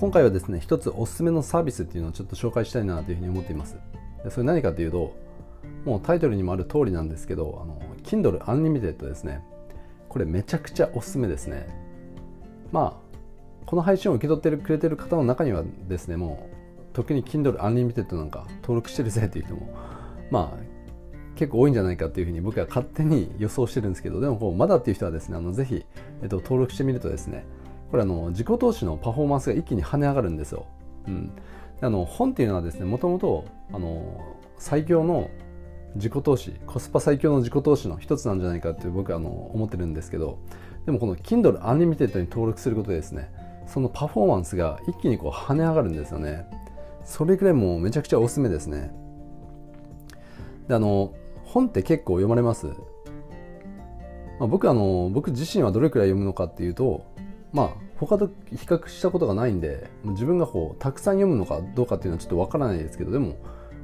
今回はですね一つおすすめのサービスっていうのをちょっと紹介したいなというふうに思っています。それ何かというともうタイトルにもある通りなんですけどあの Kindle Unlimited ですね。これめちゃくちゃおすすめですね。まあこの配信を受け取ってくれてる方の中にはですねもう特に Kindle Unlimited なんか登録してるぜという人もまあ結構多いんじゃないかっていうふうに僕は勝手に予想してるんですけどでもこうまだっていう人はですねあのぜひ、えっと、登録してみるとですねこれあの自己投資のパフォーマンスが一気に跳ね上がるんですよ。うん、あの本っていうのはですねもともと最強の自己投資コスパ最強の自己投資の一つなんじゃないかって僕あの思ってるんですけどでもこの Kindle Unlimited に登録することでですねそのパフォーマンスが一気にこう跳ね上がるんですよね。それくらいもうめちゃくちゃおすすめですね。であの本って結構読まれます、まあ、僕あの僕自身はどれくらい読むのかっていうとまあ他と比較したことがないんで自分がこうたくさん読むのかどうかっていうのはちょっとわからないですけどでも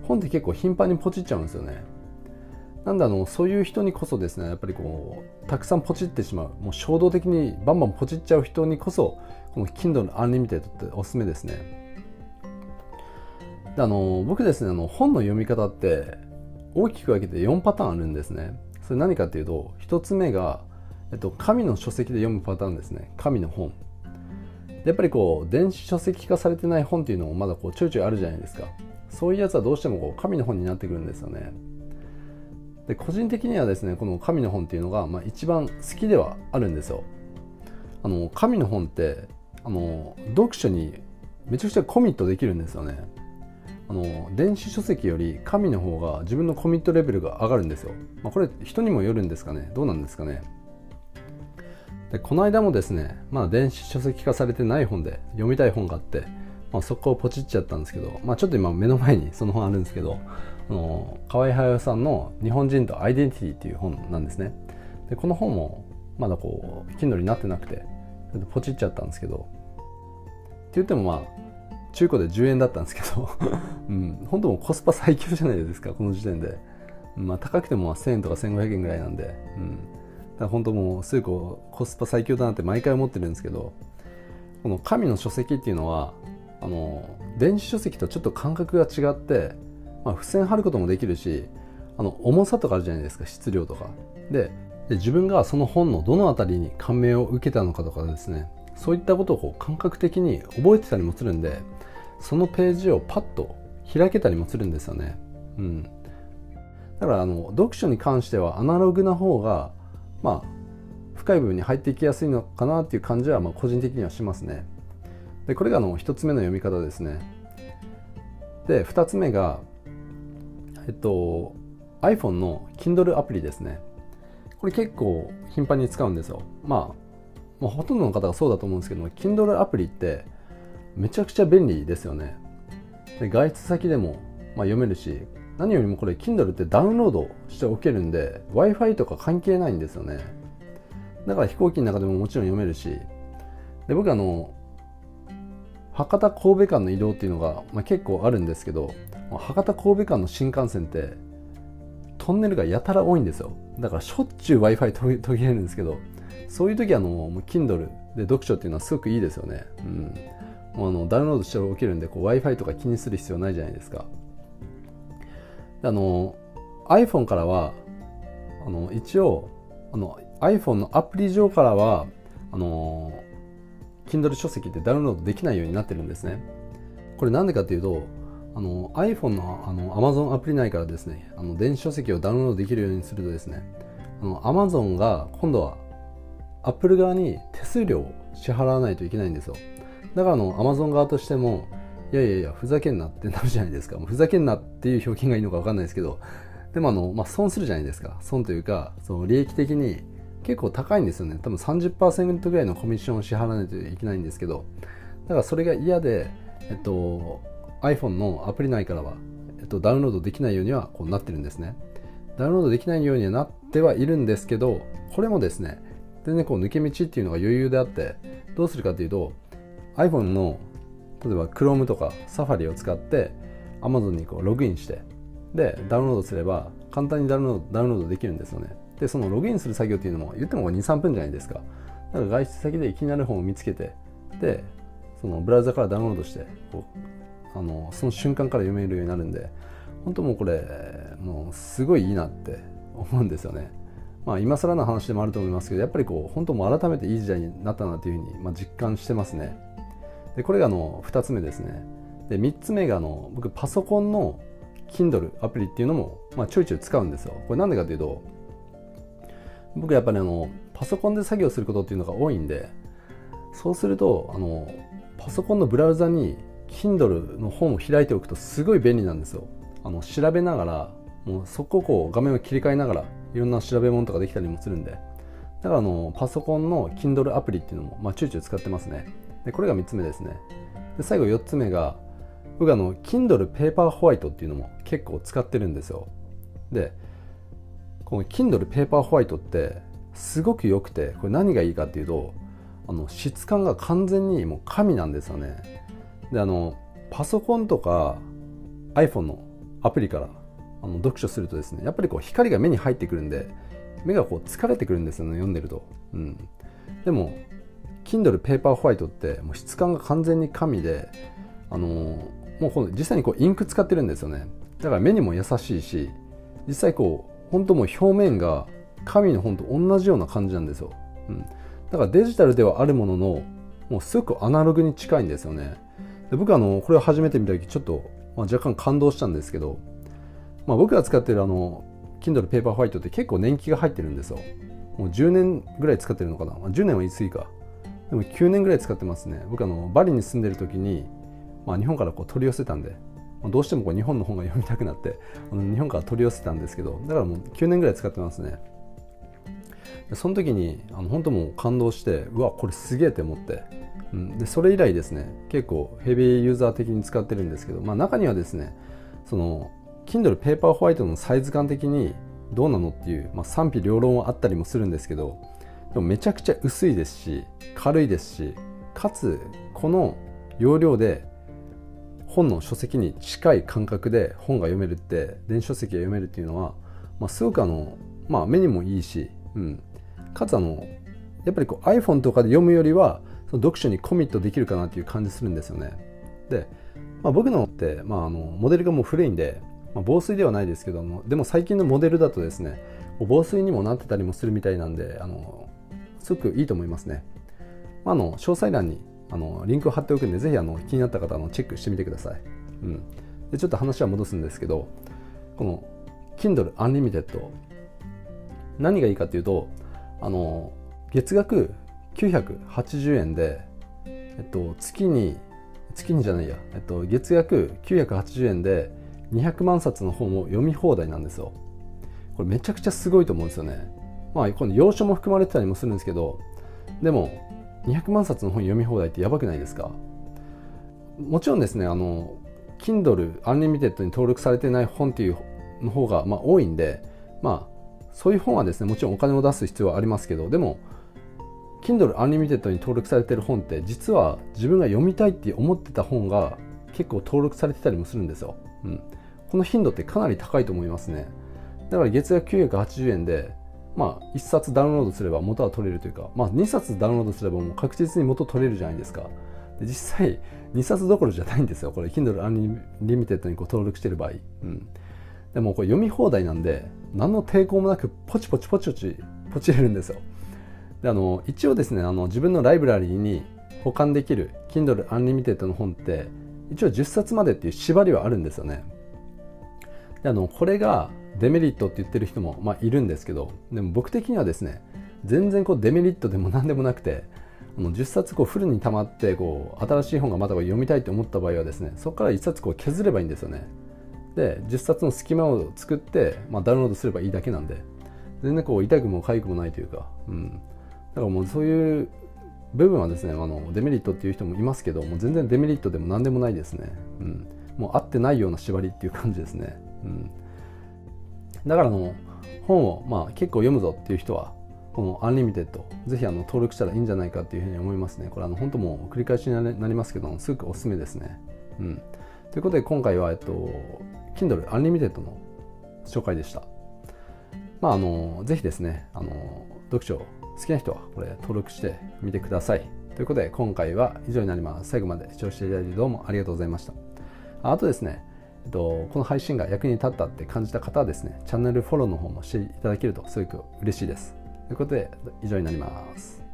本って結構頻繁にポチっちゃうんですよね。なんであのそういう人にこそですねやっぱりこうたくさんポチってしまうもう衝動的にバンバンポチっちゃう人にこそこの Kindle Unlimited っておすすめですね。であの僕ですねあの本の読み方って大きく分けて4パターンあるんですね。それ何かっていうと1つ目がえっと、紙の書籍で読むパターンですね。紙の本。やっぱりこう電子書籍化されてない本っていうのもまだこうちょいちょいあるじゃないですか。そういうやつはどうしてもこう紙の本になってくるんですよね。で個人的にはですねこの紙の本っていうのが、まあ、一番好きではあるんですよ。あの紙の本ってあの読書にめちゃくちゃコミットできるんですよね。あの電子書籍より紙の方が自分のコミットレベルが上がるんですよ、まあ、これ人にもよるんですかね。どうなんですかね。でこの間もですね、まあ、電子書籍化されてない本で読みたい本があって、まあ、そこをポチっちゃったんですけど、まあ、ちょっと今目の前にその本あるんですけどあの河合隼さんの「日本人とアイデンティティ」っていう本なんですね。でこの本もまだこう Kindle になってなくてポチっちゃったんですけどって言ってもまあ中古で10円だったんですけど、うん、本当もコスパ最強じゃないですかこの時点で、まあ、高くても1000円とか1500円ぐらいなんで、うん、だ本当もうすぐこうコスパ最強だなって毎回思ってるんですけどこの紙の書籍っていうのはあの電子書籍とちょっと感覚が違って、まあ、付箋貼ることもできるしあの重さとかあるじゃないですか質量とかでで自分がその本のどの辺りに感銘を受けたのかとかですねそういったことをこう感覚的に覚えてたりもするんでそのページをパッと開けたりもするんですよね。うん、だからあの読書に関してはアナログな方がまあ深い部分に入っていきやすいのかなっていう感じはま個人的にはしますね。でこれがあの1つ目の読み方ですね。で2つ目がえっと iPhone の Kindle アプリですね。これ結構頻繁に使うんですよ。まあ、まあ、ほとんどの方がそうだと思うんですけども Kindle アプリってめちゃくちゃ便利ですよね。で外出先でもまあ読めるし何よりもこれ Kindle ってダウンロードしておけるんで Wi-Fi とか関係ないんですよね。だから飛行機の中でももちろん読めるし。で僕あの博多神戸間の移動っていうのが、まあ、結構あるんですけど博多神戸間の新幹線ってトンネルがやたら多いんですよ。だからしょっちゅう Wi-Fi 途切れるんですけどそういう時あのもう Kindle で読書っていうのはすごくいいですよね、うん、もうあのダウンロードしておけるんで Wi-Fi とか気にする必要ないじゃないですか。あの iPhone からはあの一応あの iPhone のアプリ上からはあの Kindle 書籍ってダウンロードできないようになってるんですね。これなんでかっていうとあの iPhone のあの Amazon アプリ内からですねあの電子書籍をダウンロードできるようにするとですねあの Amazon が今度は Apple 側に手数料を支払わないといけないんですよ。だからあの Amazon 側としてもいやいやいや、ふざけんなってなるじゃないですか。ふざけんなっていう表現がいいのかわかんないですけど、でもあの、まあ、損するじゃないですか。損というか、その利益的に結構高いんですよね。多分30%ぐらいのコミッションを支払わないといけないんですけど、だからそれが嫌で、えっと、iPhone のアプリ内からは、えっと、ダウンロードできないようにはこうなってるんですね。ダウンロードできないようにはなってはいるんですけど、これもですね、全然こう抜け道っていうのが余裕であって、どうするかというと、iPhone の例えば Chrome とか Safari を使って Amazon にこうログインしてでダウンロードすれば簡単にダウンロードダウンロードできるんですよねでそのログインする作業っていうのも言っても23分じゃないですかだから外出先で気になる本を見つけてでそのブラウザからダウンロードしてこうあのその瞬間から読めるようになるんで本当もうこれもうすごいいいなって 思うんですよね。まあ、今更の話でもあると思いますけどやっぱりこう本当もう改めていい時代になったなというふうに、まあ、実感してますね。でこれがあの2つ目ですね。で3つ目があの僕パソコンの Kindle アプリっていうのも、まあ、ちょいちょい使うんですよ。これなんでかというと僕やっぱりあのパソコンで作業することっていうのが多いんでそうするとあのパソコンのブラウザに Kindle の本を開いておくとすごい便利なんですよ。あの調べながらもうそこをこう画面を切り替えながらいろんな調べ物とかできたりもするんでだからあのパソコンの Kindle アプリっていうのも、まあ、ちょいちょい使ってますねでこれが3つ目ですね。で最後4つ目が僕あの Kindle ペーパーホワイトっていうのも結構使ってるんですよ。でこの Kindle ペーパーホワイトってすごく良くてこれ何がいいかっていうとあの質感が完全にもう紙なんですよね。であのパソコンとか iPhone のアプリからあの読書するとですねやっぱりこう光が目に入ってくるんで目がこう疲れてくるんですよね読んでると、うん、でも Kindle ペーパーホワイトってもう質感が完全に紙であのもうこの実際にこうインク使ってるんですよね。だから目にも優しいし実際こう本当もう表面が紙の本と同じような感じなんですよ、うん、だからデジタルではあるもののもうすごくアナログに近いんですよね。で僕あのこれを初めて見た時ちょっと、まあ、若干感動したんですけどまあ、僕が使ってるあの Kindle Paper White って結構年季が入ってるんですよ。もう10年ぐらい使ってるのかな、まあ、10年は言い過ぎか。でも9年ぐらい使ってますね。僕あのバリに住んでる時に、まあ、日本からこう取り寄せたんで、どうしてもこう日本の本が読みたくなってあの日本から取り寄せたんですけどだからもう9年ぐらい使ってますね。その時にあの本当もう感動してうわこれすげえって思って、うん、でそれ以来ですね結構ヘビーユーザー的に使ってるんですけど、まあ、中にはですねその Kindle ペーパーホワイトのサイズ感的にどうなのっていう、まあ、賛否両論はあったりもするんですけどでもめちゃくちゃ薄いですし軽いですしかつこの容量で本の書籍に近い感覚で本が読めるって電子書籍が読めるっていうのは、まあ、すごくあの、まあ、目にもいいし、うん、かつあのやっぱりこう iPhone とかで読むよりはその読書にコミットできるかなっていう感じするんですよね。で、まあ、僕のって、まあ、あのモデルがもう古いんでまあ、防水ではないですけどもでも最近のモデルだとですね防水にもなってたりもするみたいなんであのすごくいいと思いますね、まあ、あの詳細欄にあのリンクを貼っておくんでぜひあの気になった方のチェックしてみてください、うん、でちょっと話は戻すんですけどこの Kindle Unlimited 何がいいかというとあの月額980円で、えっと、月に月にじゃないや、えっと、月額980円で200万冊の本を読み放題なんですよ。これめちゃくちゃすごいと思うんですよね。まあこの要所も含まれてたりもするんですけどでも200万冊の本読み放題ってやばくないですか？もちろんですねあの Kindle Unlimited に登録されてない本っていうの方がまあ多いんでまあそういう本はですねもちろんお金を出す必要はありますけどでも Kindle Unlimited に登録されてる本って実は自分が読みたいって思ってた本が結構登録されてたりもするんですよ。うん、この頻度ってかなり高いと思いますね。だから月額980円でまあ1冊ダウンロードすれば元は取れるというかまあ2冊ダウンロードすればもう確実に元取れるじゃないですか。で実際2冊どころじゃないんですよ。これ Kindle Unlimited にこう登録してる場合、うん、でもこれ読み放題なんで何の抵抗もなくポチポチポチポチポチれるんですよ。であの一応ですねあの自分のライブラリーに保管できる Kindle Unlimited の本って一応10冊までっていう縛りはあるんですよね。であのこれがデメリットって言ってる人も、まあ、いるんですけどでも僕的にはですね全然こうデメリットでも何でもなくてあの10冊こうフルに溜まってこう新しい本がまた読みたいと思った場合はですねそこから1冊こう削ればいいんですよね。で10冊の隙間を作って、まあ、ダウンロードすればいいだけなんで全然こう痛くも痒くもないというか、うん、だからもうそういう部分はですねあのデメリットっていう人もいますけどもう全然デメリットでも何でもないですね、うん、もうあってないような縛りっていう感じですね、うん、だからの本を、まあ、結構読むぞっていう人はこの Unlimited ぜひあの登録したらいいんじゃないかっていうふうに思いますね。これあの本当もう繰り返しになりますけどすごくおすすめですね、うん、ということで今回は、えっと、Kindle Unlimited の紹介でした。まああのぜひですねあの読書好きな人はこれ登録してみてください。ということで今回は以上になります。最後まで視聴していただいてどうもありがとうございました。あとですねえっと、この配信が役に立ったって感じた方はですねチャンネルフォローの方もしていただけるとすごく嬉しいです。ということで以上になります。